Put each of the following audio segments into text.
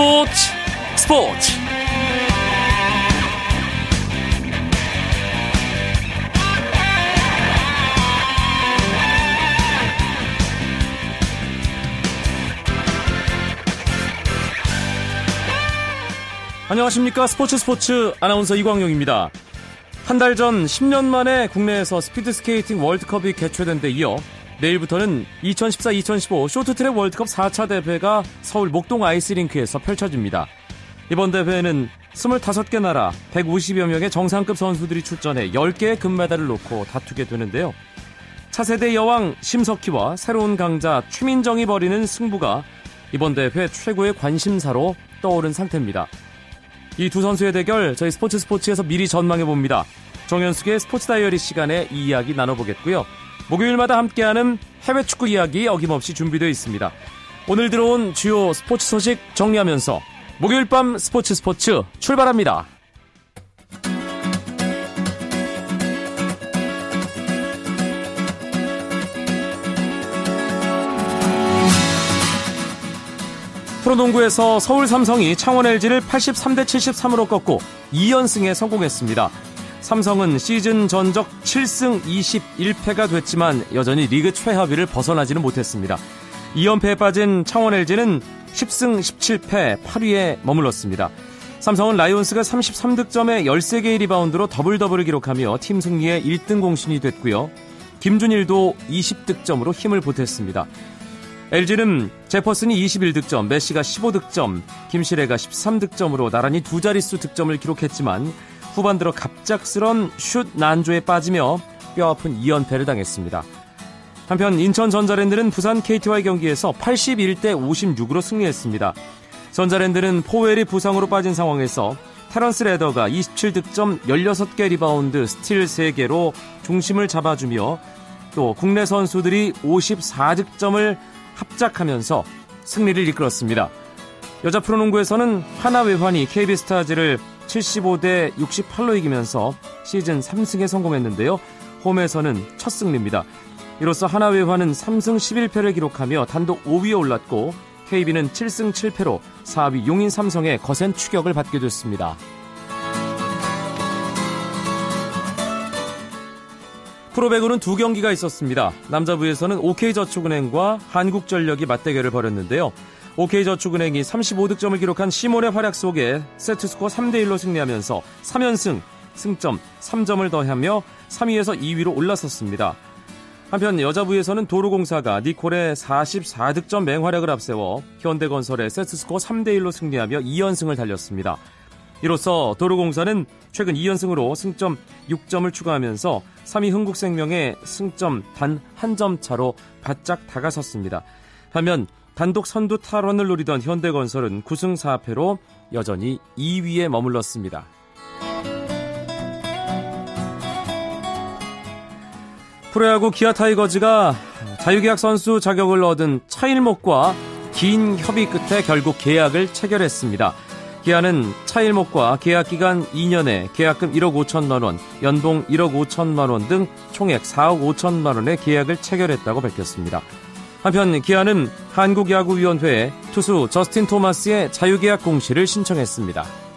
스포츠 스포츠 안녕하십니까 스포츠 스포츠 아나운서 이광용입니다. 한 달 전 10년 만에 국내에서 스피드스케이팅 월드컵이 개최된 데 이어 내일부터는 2014-2015 쇼트트랙 월드컵 4차 대회가 서울 목동 아이스링크에서 펼쳐집니다. 이번 대회에는 25개 나라 150여 명의 정상급 선수들이 출전해 10개의 금메달을 놓고 다투게 되는데요. 차세대 여왕 심석희와 새로운 강자 최민정이 벌이는 승부가 이번 대회 최고의 관심사로 떠오른 상태입니다. 이 두 선수의 대결 저희 스포츠 스포츠에서 미리 전망해 봅니다. 정현숙의 스포츠 다이어리 시간에 이 이야기 나눠보겠고요. 목요일마다 함께하는 해외 축구 이야기 어김없이 준비되어 있습니다. 오늘 들어온 주요 스포츠 소식 정리하면서 목요일 밤 스포츠 스포츠 출발합니다. 프로농구에서 서울 삼성이 창원 LG를 83대 73으로 꺾고 2연승에 성공했습니다. 삼성은 시즌 전적 7승 21패가 됐지만 여전히 리그 최하위를 벗어나지는 못했습니다. 2연패에 빠진 창원 LG는 10승 17패 8위에 머물렀습니다. 삼성은 라이온스가 33득점에 13개의 리바운드로 더블 더블을 기록하며 팀 승리의 1등 공신이 됐고요. 김준일도 20득점으로 힘을 보탰습니다. LG는 제퍼슨이 21득점, 메시가 15득점, 김시래가 13득점으로 나란히 두 자릿수 득점을 기록했지만 후반 들어 갑작스런 슛 난조에 빠지며 뼈아픈 2연패를 당했습니다. 한편 인천 전자랜드는 부산 KT와의 경기에서 81대 56으로 승리했습니다. 전자랜드는 포웰이 부상으로 빠진 상황에서 테런스 레더가 27득점 16개 리바운드 스틸 3개로 중심을 잡아주며 또 국내 선수들이 54득점을 합작하면서 승리를 이끌었습니다. 여자 프로농구에서는 하나 외환이 KB스타즈를 75대 68로 이기면서 시즌 3승에 성공했는데요. 홈에서는 첫 승리입니다. 이로써 하나 외환은 3승 11패를 기록하며 단독 5위에 올랐고 KB는 7승 7패로 4위 용인 삼성의 거센 추격을 받게 됐습니다. 프로배구는 두 경기가 있었습니다. 남자부에서는 OK저축은행과 한국전력이 맞대결을 벌였는데요. OK저축은행이 35득점을 기록한 시몬의 활약 속에 세트스코어 3대1로 승리하면서 3연승, 승점 3점을 더하며 3위에서 2위로 올라섰습니다. 한편 여자부에서는 도로공사가 니콜의 44득점 맹활약을 앞세워 현대건설의 세트스코어 3대1로 승리하며 2연승을 달렸습니다. 이로써 도로공사는 최근 2연승으로 승점 6점을 추가하면서 3위 흥국생명의 승점 단 한 점 차로 바짝 다가섰습니다. 반면 단독 선두 탈원을 노리던 현대건설은 9승 4패로 여전히 2위에 머물렀습니다. 프로야구 기아 타이거즈가 자유계약 선수 자격을 얻은 차일목과 긴 협의 끝에 결국 계약을 체결했습니다. 기아는 차일목과 계약 기간 2년에 계약금 1억 5천만 원, 연봉 1억 5천만 원 등 총액 4억 5천만 원의 계약을 체결했다고 밝혔습니다. 한편 기아는 한국야구위원회에 투수 저스틴 토마스의 자유계약 공시를 신청했습니다.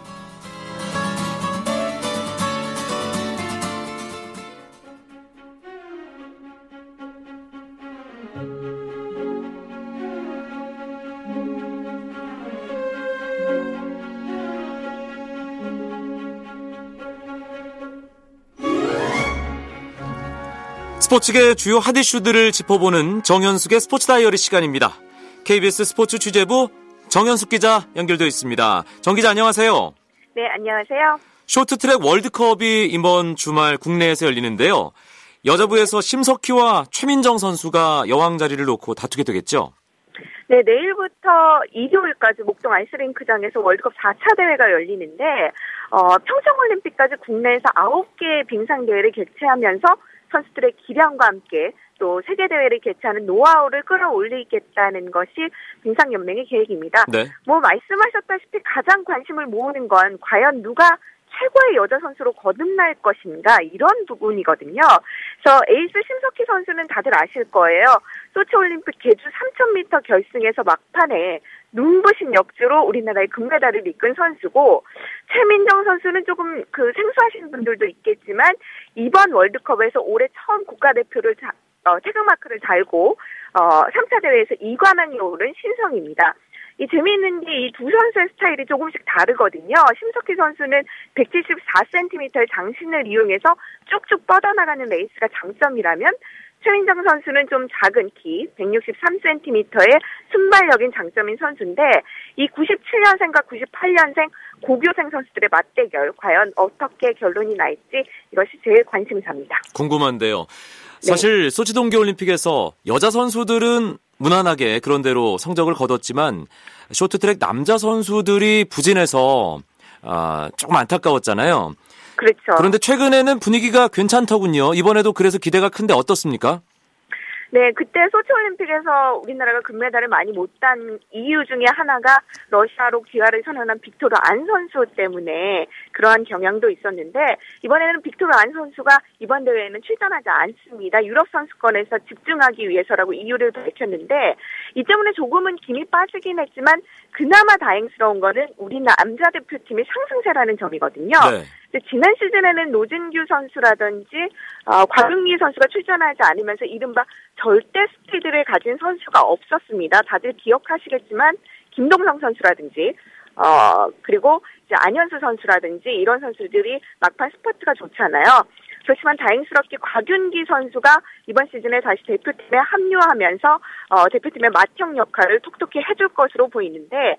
스포츠계 주요 핫 이슈들을 짚어보는 정현숙의 스포츠 다이어리 시간입니다. KBS 스포츠 취재부 정현숙 기자 연결되어 있습니다. 정 기자 안녕하세요. 네, 안녕하세요. 쇼트트랙 월드컵이 이번 주말 국내에서 열리는데요. 여자부에서 심석희와 최민정 선수가 여왕 자리를 놓고 다투게 되겠죠? 네, 내일부터 일요일까지 목동 아이스링크장에서 월드컵 4차 대회가 열리는데 어, 평창올림픽까지 국내에서 9개 빙상대회를 개최하면서 선수들의 기량과 함께 또 세계 대회를 개최하는 노하우를 끌어올리겠다는 것이 빙상 연맹의 계획입니다. 네. 뭐 말씀하셨다시피 가장 관심을 모으는 건 과연 누가 최고의 여자 선수로 거듭날 것인가 이런 부분이거든요. 그래서 에이스 심석희 선수는 다들 아실 거예요. 소치 올림픽 개주 3000m 결승에서 막판에 눈부신 역주로 우리나라의 금메달을 이끈 선수고 최민정 선수는 조금 그 생소하신 분들도 있겠지만 이번 월드컵에서 올해 처음 국가대표를 자, 어, 태극마크를 달고 어, 3차 대회에서 2관왕에 오른 신성입니다. 이 재미있는 게 이 두 선수의 스타일이 조금씩 다르거든요. 심석희 선수는 174cm의 장신을 이용해서 쭉쭉 뻗어나가는 레이스가 장점이라면 최민정 선수는 좀 작은 키, 163cm의 순발력이 장점인 선수인데 이 97년생과 98년생 고교생 선수들의 맞대결 과연 어떻게 결론이 날지 이것이 제일 관심사입니다. 궁금한데요. 사실 네. 소치 동계올림픽에서 여자 선수들은 무난하게 그런 대로 성적을 거뒀지만 쇼트트랙 남자 선수들이 부진해서 아, 조금 안타까웠잖아요. 그렇죠. 그런데 최근에는 분위기가 괜찮더군요. 이번에도 그래서 기대가 큰데 어떻습니까? 네, 그때 소치올림픽에서 우리나라가 금메달을 많이 못 딴 이유 중에 하나가 러시아로 귀화를 선언한 빅토르 안 선수 때문에 그러한 경향도 있었는데 이번에는 빅토르 안 선수가 이번 대회에는 출전하지 않습니다. 유럽 선수권에서 집중하기 위해서라고 이유를 밝혔는데 이 때문에 조금은 김이 빠지긴 했지만 그나마 다행스러운 거는 우리 남자 대표팀의 상승세라는 점이거든요. 네. 지난 시즌에는 노진규 선수라든지 어, 곽윤기 선수가 출전하지 않으면서 이른바 절대 스피드를 가진 선수가 없었습니다. 다들 기억하시겠지만 김동성 선수라든지 어 그리고 이제 안현수 선수라든지 이런 선수들이 막판 스포츠가 좋잖아요. 그렇지만 다행스럽게 곽윤기 선수가 이번 시즌에 다시 대표팀에 합류하면서 어, 대표팀의 맏형 역할을 톡톡히 해줄 것으로 보이는데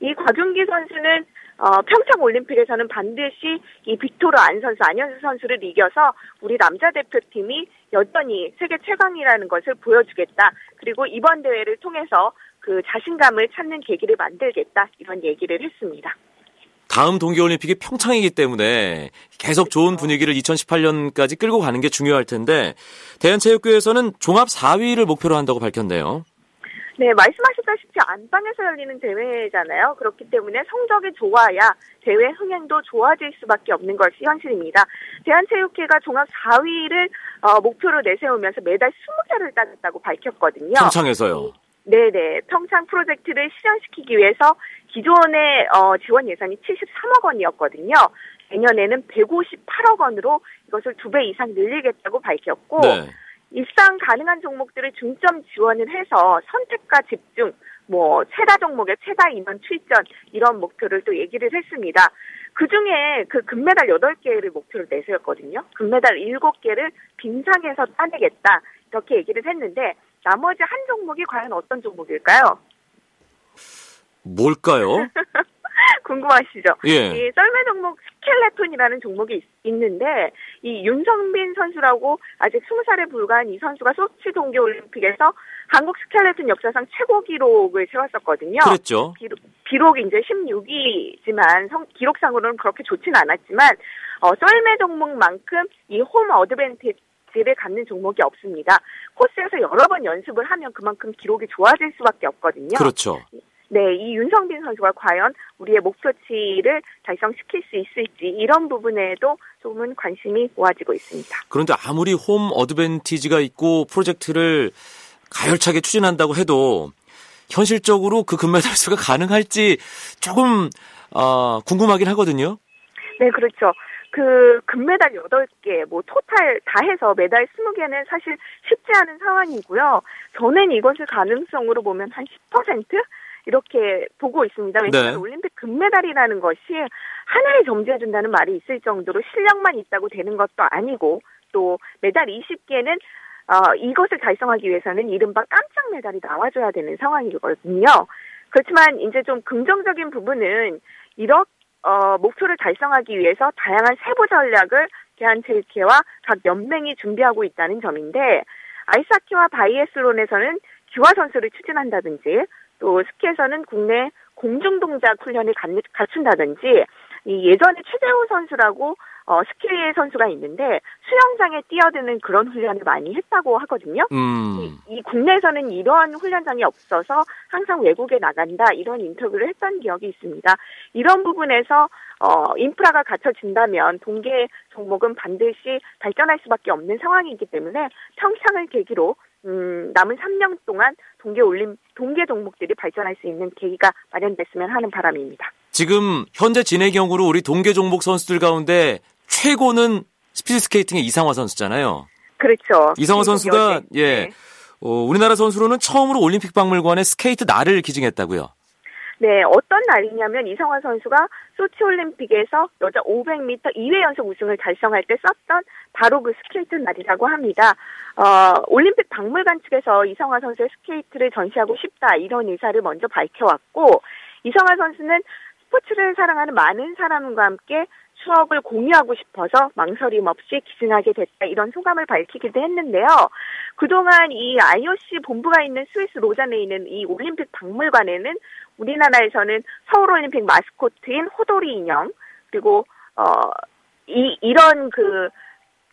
이 곽윤기 선수는 어, 평창 올림픽에서는 반드시 이 빅토르 안 선수, 안현수 선수를 이겨서 우리 남자 대표팀이 여전히 세계 최강이라는 것을 보여주겠다. 그리고 이번 대회를 통해서 그 자신감을 찾는 계기를 만들겠다. 이런 얘기를 했습니다. 다음 동계올림픽이 평창이기 때문에 계속 좋은 분위기를 2018년까지 끌고 가는 게 중요할 텐데 대한체육교에서는 종합 4위를 목표로 한다고 밝혔네요. 네, 말씀하셨다시피 안방에서 열리는 대회잖아요. 그렇기 때문에 성적이 좋아야 대회 흥행도 좋아질 수밖에 없는 것이 현실입니다. 대한체육회가 종합 4위를 어, 목표로 내세우면서 매달 20개를 따졌다고 밝혔거든요. 평창에서요. 네네. 평창 프로젝트를 실현시키기 위해서 기존의 어, 지원 예산이 73억 원이었거든요. 내년에는 158억 원으로 이것을 두 배 이상 늘리겠다고 밝혔고 네. 입상 가능한 종목들을 중점 지원을 해서 선택과 집중, 뭐 최다 종목의 최다 인원 출전 이런 목표를 또 얘기를 했습니다. 그 중에 그 금메달 8개를 목표로 내세웠거든요. 금메달 7개를 빙상에서 따내겠다. 이렇게 얘기를 했는데 나머지 한 종목이 과연 어떤 종목일까요? 뭘까요? 궁금하시죠? 예. 이 썰매 종목 스켈레톤이라는 종목이 있, 는데이 윤성빈 선수라고 아직 20살에 불과한 이 선수가 소치 동계 올림픽에서 한국 스켈레톤 역사상 최고 기록을 세웠었거든요. 그랬죠. 비록, 비록 이제 16위지만 성, 기록상으로는 그렇게 좋지는 않았지만 어, 썰매 종목만큼 이 홈 어드밴티지 를 갖는 종목이 없습니다. 코스에서 여러 번 연습을 하면 그만큼 기록이 좋아질 수밖에 없거든요. 그렇죠. 네, 이 윤성빈 선수가 과연 우리의 목표치를 달성시킬 수 있을지 이런 부분에도 조금은 관심이 모아지고 있습니다. 그런데 아무리 홈 어드밴티지가 있고 프로젝트를 가열차게 추진한다고 해도 현실적으로 그 금메달 수가 가능할지 조금 어, 궁금하긴 하거든요. 네, 그렇죠. 그 금메달 8개, 뭐 토탈 다 해서 메달 20개는 사실 쉽지 않은 상황이고요. 저는 이것을 가능성으로 보면 한 10%? 이렇게 보고 있습니다. 왜냐하면 네. 올림픽 금메달이라는 것이 하나의 점지해준다는 말이 있을 정도로 실력만 있다고 되는 것도 아니고 또 메달 20개는 어, 이것을 달성하기 위해서는 이른바 깜짝 메달이 나와줘야 되는 상황이거든요. 그렇지만 이제 좀 긍정적인 부분은 이렇게 어, 목표를 달성하기 위해서 다양한 세부 전략을 대한체육회와 각 연맹이 준비하고 있다는 점인데 아이스하키와 바이애슬론에서는 기화 선수를 추진한다든지 또 스키에서는 국내 공중동작 훈련을 갖춘다든지 이 예전에 최재우 선수라고 어, 스키 선수가 있는데 수영장에 뛰어드는 그런 훈련을 많이 했다고 하거든요. 음. 이, 이, 국내에서는 이러한 훈련장이 없어서 항상 외국에 나간다 이런 인터뷰를 했던 기억이 있습니다. 이런 부분에서 어, 인프라가 갖춰진다면 동계 종목은 반드시 발전할 수밖에 없는 상황이기 때문에 평창을 계기로 음, 남은 3년 동안 동계 올림 동계 종목들이 발전할 수 있는 계기가 마련됐으면 하는 바람입니다. 지금 현재 진행형으로 우리 동계 종목 선수들 가운데 최고는 스피드 스케이팅의 이상화 선수잖아요. 그렇죠. 이상화 선수가 예 네. 어, 우리나라 선수로는 처음으로 올림픽 박물관에 스케이트 날을 기증했다고요. 네, 어떤 날이냐면 이상화 선수가 소치 올림픽에서 여자 500m 2회 연속 우승을 달성할 때 썼던 바로 그 스케이트 날이라고 합니다. 어, 올림픽 박물관 측에서 이상화 선수의 스케이트를 전시하고 싶다 이런 의사를 먼저 밝혀왔고 이상화 선수는 스포츠를 사랑하는 많은 사람과 함께 추억을 공유하고 싶어서 망설임 없이 기증하게 됐다 이런 소감을 밝히기도 했는데요. 그동안 이 IOC 본부가 있는 스위스 로잔에 있는 이 올림픽 박물관에는 우리나라에서는 서울 올림픽 마스코트인 호돌이 인형 그리고 어 이 이런 그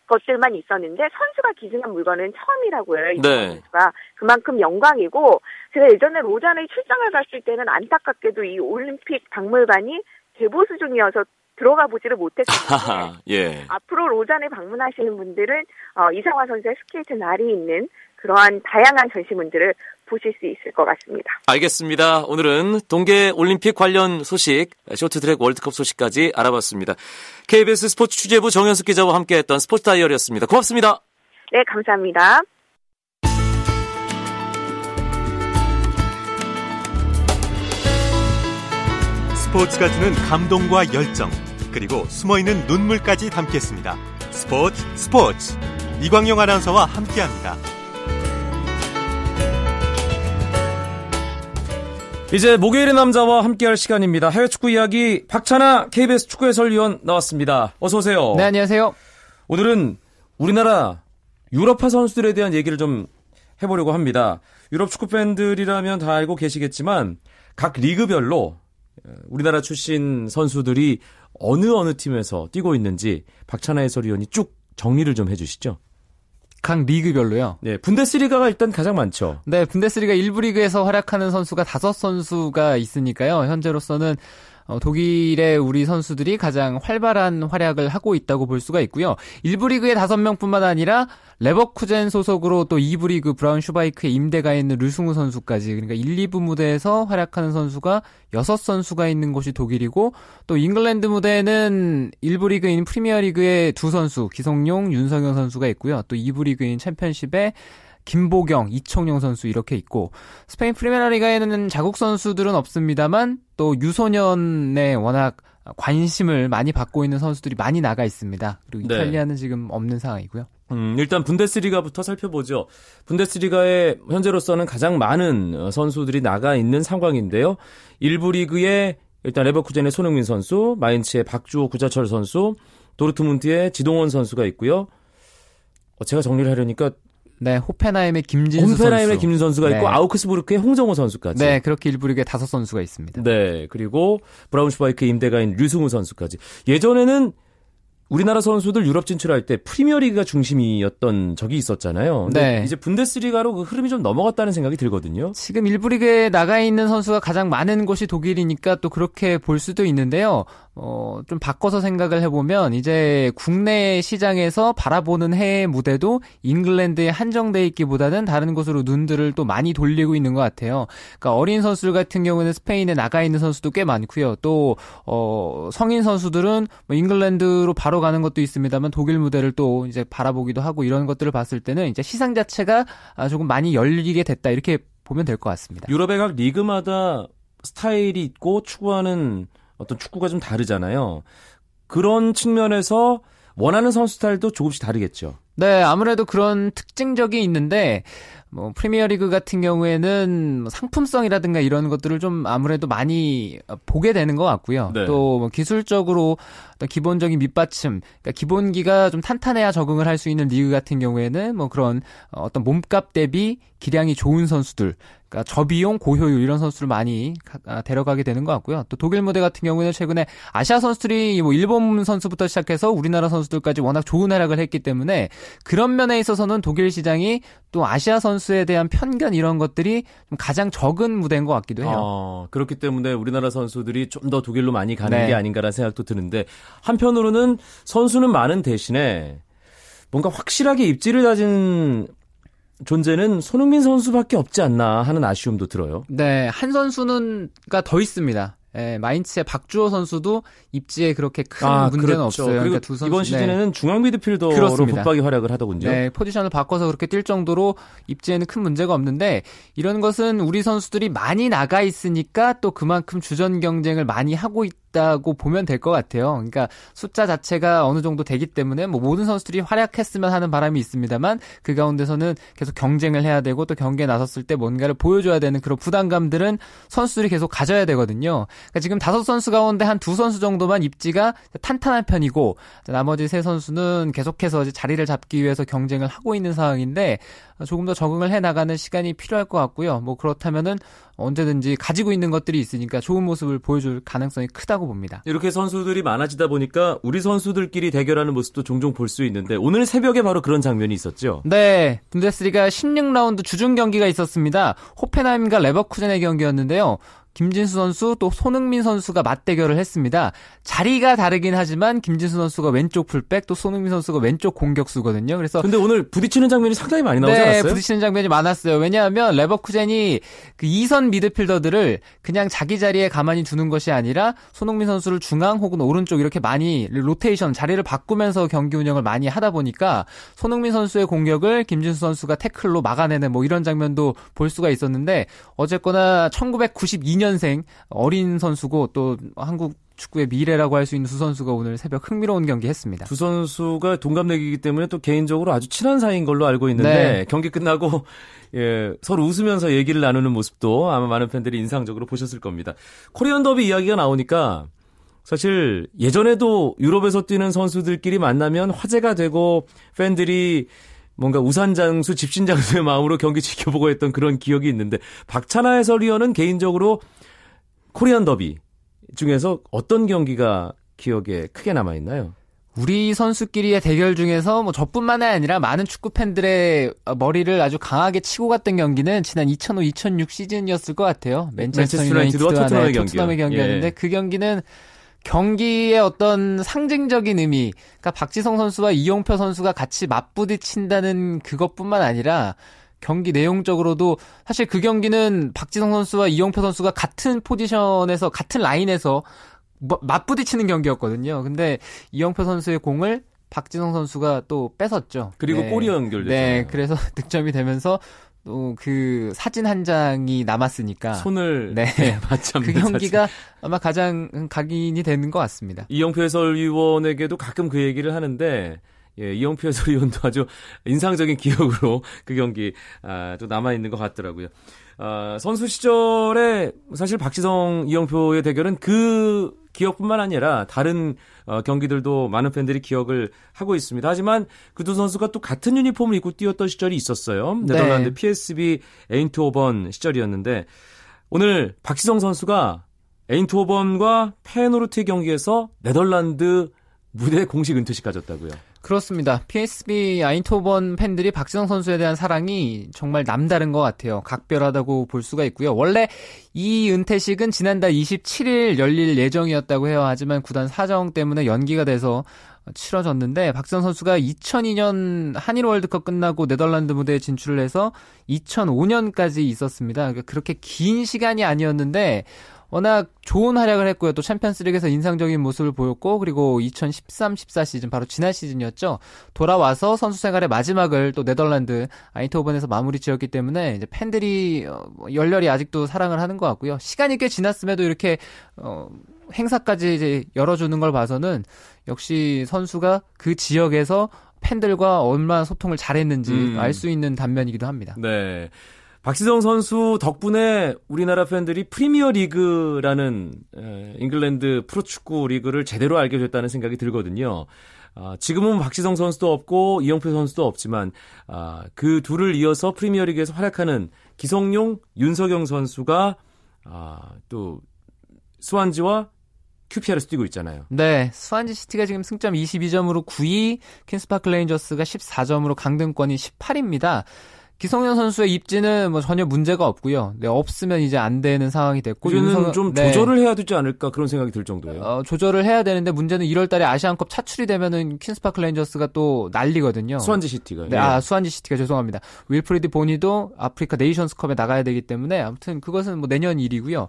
것들만 있었는데 선수가 기증한 물건은 처음이라고요. 이 네. 선수가 그만큼 영광이고 제가 예전에 로잔에 출장을 갔을 때는 안타깝게도 이 올림픽 박물관이 개보수 중이어서 들어가 보지를 못했거든요. 예. 앞으로 로잔에 방문하시는 분들은 어, 이상화 선수의 스케이트 날이 있는 그러한 다양한 전시물들을 보실 수 있을 것 같습니다. 알겠습니다. 오늘은 동계 올림픽 관련 소식, 쇼트트랙 월드컵 소식까지 알아봤습니다. KBS 스포츠 취재부 정현숙 기자와 함께했던 스포츠 다이어리였습니다. 고맙습니다. 네, 감사합니다. 스포츠가 주는 감동과 열정, 그리고 숨어있는 눈물까지 담겠습니다. 스포츠 스포츠 이광용 아나운서와 함께합니다. 이제 목요일의 남자와 함께할 시간입니다. 해외 축구 이야기 박찬아 KBS 축구 해설위원 나왔습니다. 어서 오세요. 네, 안녕하세요. 오늘은 우리나라 유럽파 선수들에 대한 얘기를 좀 해보려고 합니다. 유럽 축구 팬들이라면 다 알고 계시겠지만 각 리그별로 우리나라 출신 선수들이 어느 어느 팀에서 뛰고 있는지 박찬하 해설위원이 쭉 정리를 좀 해주시죠. 각 리그별로요. 네, 분데스리가가 일단 가장 많죠. 네, 분데스리가 1부 리그에서 활약하는 선수가 다섯 선수가 있으니까요. 현재로서는 어, 독일의 우리 선수들이 가장 활발한 활약을 하고 있다고 볼 수가 있고요. 1부 리그의 5명뿐만 아니라 레버쿠젠 소속으로 또 2부 리그 브라운 슈바이크에 임대가 있는 류승우 선수까지 그러니까 1, 2부 무대에서 활약하는 선수가 6선수가 있는 곳이 독일이고 또 잉글랜드 무대에는 1부 리그인 프리미어 리그의 두 선수 기성용, 윤석영 선수가 있고요. 또 2부 리그인 챔피언십에 김보경, 이청용 선수 이렇게 있고 스페인 프리메라리가에는 자국 선수들은 없습니다만 또 유소년에 워낙 관심을 많이 받고 있는 선수들이 많이 나가 있습니다. 그리고 네. 이탈리아는 네. 지금 없는 상황이고요. 음, 일단 분데스리가부터 살펴보죠. 분데스리가에 현재로서는 가장 많은 선수들이 나가 있는 상황인데요. 일부 리그에 일단 레버쿠젠의 손흥민 선수, 마인츠의 박주호 구자철 선수, 도르트문트의 지동원 선수가 있고요. 어, 제가 정리를 하려니까 네, 호펜하임의 김진수 호펜하임의 선수. 김진 선수가 있고 네. 아우크스부르크의 홍정호 선수까지. 네, 그렇게 일부 리그에 다섯 선수가 있습니다. 네, 그리고 브라운슈바이크 임대가인 류승우 선수까지. 예전에는 우리나라 선수들 유럽 진출할 때 프리미어리그가 중심이었던 적이 있었잖아요. 네. 이제 분데스리가로 그 흐름이 좀 넘어갔다는 생각이 들거든요. 지금 일부 리그에 나가 있는 선수가 가장 많은 곳이 독일이니까 또 그렇게 볼 수도 있는데요. 어, 좀 바꿔서 생각을 해보면 이제 국내 시장에서 바라보는 해외 무대도 잉글랜드에 한정돼 있기보다는 다른 곳으로 눈들을 또 많이 돌리고 있는 것 같아요. 그러니까 어린 선수들 같은 경우는 스페인에 나가 있는 선수도 꽤 많고요. 또 어, 성인 선수들은 뭐 잉글랜드로 바로 가는 것도 있습니다만 독일 무대를 또 이제 바라보기도 하고 이런 것들을 봤을 때는 이제 시장 자체가 조금 많이 열리게 됐다 이렇게 보면 될 것 같습니다. 유럽의 각 리그마다 스타일이 있고 추구하는 어떤 축구가 좀 다르잖아요. 그런 측면에서 원하는 선수 스타일도 조금씩 다르겠죠. 네, 아무래도 그런 특징적이 있는데 뭐 프리미어리그 같은 경우에는 뭐 상품성이라든가 이런 것들을 좀 아무래도 많이 보게 되는 것 같고요. 네. 또뭐 기술적으로 어떤 기본적인 밑받침, 그러니까 기본기가 좀 탄탄해야 적응을 할 수 있는 리그 같은 경우에는 뭐 그런 어떤 몸값 대비 기량이 좋은 선수들, 그러니까 저비용 고효율 이런 선수를 많이 아, 데려가게 되는 것 같고요. 또 독일 무대 같은 경우에는 최근에 아시아 선수들이 뭐 일본 선수부터 시작해서 우리나라 선수들까지 워낙 좋은 활약을 했기 때문에 그런 면에 있어서는 독일 시장이 또 아시아 선수에 대한 편견 이런 것들이 좀 가장 적은 무대인 것 같기도 해요. 어, 그렇기 때문에 우리나라 선수들이 좀 더 독일로 많이 가는 네. 게 아닌가라는 생각도 드는데 한편으로는 선수는 많은 대신에 뭔가 확실하게 입지를 다진 존재는 손흥민 선수밖에 없지 않나 하는 아쉬움도 들어요. 네, 한 선수는가 더 있습니다. 예, 마인츠의 박주호 선수도 입지에 그렇게 큰 아, 문제는 그렇죠. 없어요. 그리고 그러니까 두 선수 이번 네. 시즌에는 중앙 미드필더로 그렇습니다. 붙박이 활약을 하더군요. 네, 포지션을 바꿔서 그렇게 뛸 정도로 입지에는 큰 문제가 없는데 이런 것은 우리 선수들이 많이 나가 있으니까 또 그만큼 주전 경쟁을 많이 하고 있다 고 보면 될 것 같아요. 그러니까 숫자 자체가 어느 정도 되기 때문에 뭐 모든 선수들이 활약했으면 하는 바람이 있습니다만 그 가운데서는 계속 경쟁을 해야 되고 또 경기에 나섰을 때 뭔가를 보여줘야 되는 그런 부담감들은 선수들이 계속 가져야 되거든요. 그러니까 지금 다섯 선수 가운데 한 두 선수 정도만 입지가 탄탄한 편이고 나머지 세 선수는 계속해서 자리를 잡기 위해서 경쟁을 하고 있는 상황인데 조금 더 적응을 해 나가는 시간이 필요할 것 같고요. 뭐 그렇다면은 언제든지 가지고 있는 것들이 있으니까 좋은 모습을 보여줄 가능성이 크다고 봅니다. 이렇게 선수들이 많아지다 보니까 우리 선수들끼리 대결하는 모습도 종종 볼 수 있는데 오늘 새벽에 바로 그런 장면이 있었죠. 네, 분데스리가 16라운드 주중 경기가 있었습니다. 호펜하임과 레버쿠젠의 경기였는데요. 김진수 선수 또 손흥민 선수가 맞대결을 했습니다. 자리가 다르긴 하지만 김진수 선수가 왼쪽 풀백 또 손흥민 선수가 왼쪽 공격수거든요. 그래서 근데 오늘 부딪히는 장면이 상당히 많이 나오지 네, 않았어요? 부딪히는 장면이 많았어요. 왜냐하면 레버쿠젠이 그 2선 미드필더들을 그냥 자기 자리에 가만히 두는 것이 아니라 손흥민 선수를 중앙 혹은 오른쪽 이렇게 많이 로테이션 자리를 바꾸면서 경기 운영을 많이 하다 보니까 손흥민 선수의 공격을 김진수 선수가 태클로 막아내는 뭐 이런 장면도 볼 수가 있었는데 어쨌거나 1992년 생 어린 선수고 또 한국 축구의 미래라고 할 수 있는 두 선수가 오늘 새벽 흥미로운 경기 했습니다. 두 선수가 동갑내기이기 때문에 또 개인적으로 아주 친한 사이인 걸로 알고 있는데 네. 경기 끝나고 예, 서로 웃으면서 얘기를 나누는 모습도 아마 많은 팬들이 인상적으로 보셨을 겁니다. 코리안 더비 이야기가 나오니까 사실 예전에도 유럽에서 뛰는 선수들끼리 만나면 화제가 되고 팬들이 뭔가 우산 장수 집신 장수의 마음으로 경기 지켜보고 했던 그런 기억이 있는데 박찬하 해설위원은 개인적으로 코리안 더비 중에서 어떤 경기가 기억에 크게 남아 있나요? 우리 선수끼리의 대결 중에서 뭐 저뿐만 아니라 많은 축구 팬들의 머리를 아주 강하게 치고 갔던 경기는 지난 2005-2006 시즌이었을 것 같아요. 맨체스터 유나이티드와 토트넘의 네, 토트넘의. 경기였는데 예. 그 경기는 경기의 어떤 상징적인 의미, 그러니까 박지성 선수와 이용표 선수가 같이 맞부딪힌다는 그것뿐만 아니라 경기 내용적으로도 사실 그 경기는 박지성 선수와 이용표 선수가 같은 포지션에서 같은 라인에서 뭐- 맞부딪히는 경기였거든요. 근데 이영표 선수의 공을 박지성 선수가 또 뺏었죠. 그리고 네. 골이 연결됐잖아요. 네, 그래서 득점이 되면서 또 그 사진 한 장이 남았으니까 손을 네. 맞잡는 그 경기가 아마 가장 각인이 되는 것 같습니다. 이영표 해설위원에게도 가끔 그 얘기를 하는데 예, 이영표 해설위원도 아주 인상적인 기억으로 그 경기 아, 또 남아 있는 것 같더라고요. 아, 선수 시절에 사실 박지성 이영표의 대결은 그 기억뿐만 아니라 다른 어, 경기들도 많은 팬들이 기억을 하고 있습니다. 하지만 그 두 선수가 또 같은 유니폼을 입고 뛰었던 시절이 있었어요. 네덜란드 네. PSV 에인트호번 시절이었는데 오늘 박지성 선수가 에인트호번과 페노르트 경기에서 네덜란드 무대 공식 은퇴식 가졌다고요. 그렇습니다. PSV 아인토번 팬들이 박지성 선수에 대한 사랑이 정말 남다른 것 같아요. 각별하다고 볼 수가 있고요. 원래 이 은퇴식은 지난달 27일 열릴 예정이었다고 해요. 하지만 구단 사정 때문에 연기가 돼서 치러졌는데 박지성 선수가 2002년 한일 월드컵 끝나고 네덜란드 무대에 진출을 해서 2005년까지 있었습니다. 그러니까 그렇게 긴 시간이 아니었는데 워낙 좋은 활약을 했고요. 또 챔피언스리그에서 인상적인 모습을 보였고 그리고 2013-14 시즌 바로 지난 시즌이었죠. 돌아와서 선수 생활의 마지막을 또 네덜란드 에인트호번에서 마무리 지었기 때문에 이제 팬들이 어, 열렬히 아직도 사랑을 하는 것 같고요. 시간이 꽤 지났음에도 이렇게 어, 행사까지 이제 열어주는 걸 봐서는 역시 선수가 그 지역에서 팬들과 얼마나 소통을 잘했는지 음. 알수 있는 단면이기도 합니다. 네. 박지성 선수 덕분에 우리나라 팬들이 프리미어 리그라는 에, 잉글랜드 프로축구 리그를 제대로 알게 됐다는 생각이 들거든요. 아, 지금은 박지성 선수도 없고 이영표 선수도 없지만 아, 그 둘을 이어서 프리미어 리그에서 활약하는 기성용, 윤석영 선수가 아, 또 스완지와 QPR에서 뛰고 있잖아요. 네, 스완지 시티가 지금 승점 22점으로 9위, 퀸스파크 레인저스가 14점으로 강등권인 18위입니다. 기성용 선수의 입지는 뭐 전혀 문제가 없고요. 네, 없으면 이제 안 되는 상황이 됐고 이제는 윤석영- 좀 네. 조절을 해야 되지 않을까 그런 생각이 들 정도예요. 어, 조절을 해야 되는데 문제는 1월달에 아시안컵 차출이 되면은 퀸스파크 레인저스가 또 난리거든요. 스완지 시티가. 네, 아 스완지 시티가 죄송합니다. 윌프리드 보니도 아프리카 네이션스컵에 나가야 되기 때문에 아무튼 그것은 뭐 내년 일이고요.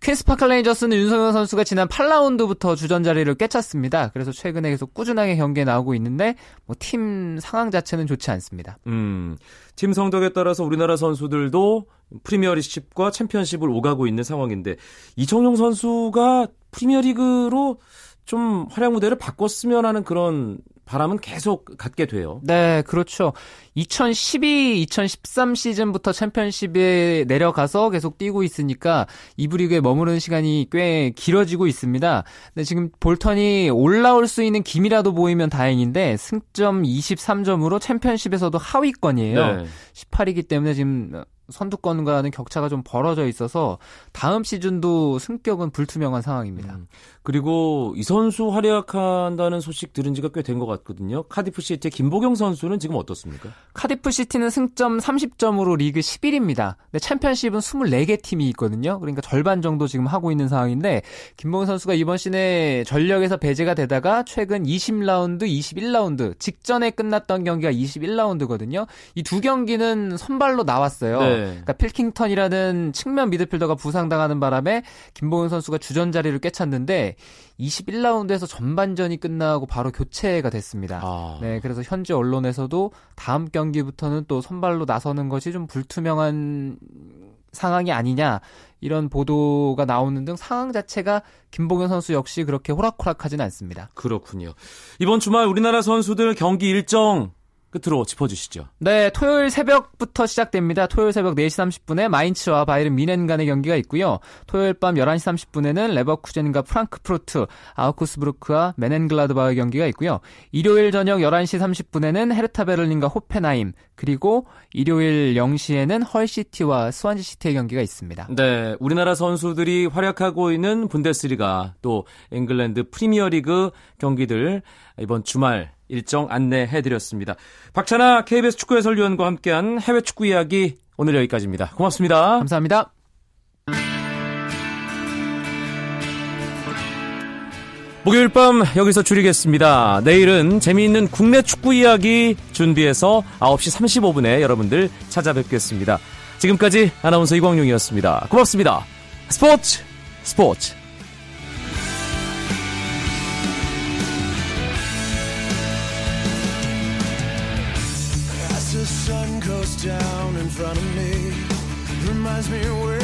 퀸스 파크 레인저스는 윤석영 선수가 지난 8라운드부터 주전 자리를 꿰찼습니다. 그래서 최근에 계속 꾸준하게 경기에 나오고 있는데 뭐 팀 상황 자체는 좋지 않습니다. 음, 팀 성적에 따라서 우리나라 선수들도 프리미어리십과 챔피언십을 오가고 있는 상황인데 이청용 선수가 프리미어리그로 좀 활약 무대를 바꿨으면 하는 그런 바람은 계속 갖게 돼요. 네, 그렇죠. 2012, 2013 시즌부터 챔피언십에 내려가서 계속 뛰고 있으니까 이부 리그에 머무르는 시간이 꽤 길어지고 있습니다. 근데 지금 볼턴이 올라올 수 있는 기미라도 보이면 다행인데 승점 23점으로 챔피언십에서도 하위권이에요. 네. 18위이기 때문에 지금 선두권과는 격차가 좀 벌어져 있어서 다음 시즌도 승격은 불투명한 상황입니다. 음, 그리고 이 선수 활약한다는 소식 들은 지가 꽤 된 것 같거든요. 카디프 시티의 김보경 선수는 지금 어떻습니까? 카디프 시티는 승점 30점으로 리그 11위입니다. 근데 챔피언십은 24개 팀이 있거든요. 그러니까 절반 정도 지금 하고 있는 상황인데 김보경 선수가 이번 시즌에 전력에서 배제가 되다가 최근 20라운드, 21라운드 직전에 끝났던 경기가 21라운드거든요. 이 두 경기는 선발로 나왔어요. 네. 그러니까 필킹턴이라는 측면 미드필더가 부상당하는 바람에 김봉현 선수가 주전 자리를 꿰찼는데 21라운드에서 전반전이 끝나고 바로 교체가 됐습니다. 아, 네, 그래서 현지 언론에서도 다음 경기부터는 또 선발로 나서는 것이 좀 불투명한 상황이 아니냐 이런 보도가 나오는 등 상황 자체가 김봉현 선수 역시 그렇게 호락호락하지는 않습니다. 그렇군요. 이번 주말 우리나라 선수들 경기 일정 끝으로 짚어주시죠. 네, 토요일 새벽부터 시작됩니다. 토요일 새벽 4시 30분에 마인츠와 바이에른 뮌헨 간의 경기가 있고요. 토요일 밤 11시 30분에는 레버쿠젠과 프랑크푸르트, 아우크스부르크와 묀헨글라트바흐의 경기가 있고요. 일요일 저녁 11시 30분에는 헤르타 베를린과 호펜하임, 그리고 일요일 0시에는 헐시티와 스완지시티의 경기가 있습니다. 네, 우리나라 선수들이 활약하고 있는 분데스리가 또 잉글랜드 프리미어리그 경기들 이번 주말 일정 안내해드렸습니다. 박찬아 KBS 축구 해설위원과 함께한 해외 축구 이야기 오늘 여기까지입니다. 고맙습니다. 감사합니다. 목요일 밤 여기서 줄이겠습니다. 내일은 재미있는 국내 축구 이야기 준비해서 9시 35분에 여러분들 찾아뵙겠습니다. 지금까지 아나운서 이광용이었습니다. 고맙습니다. 스포츠 스포츠 front of me, reminds me where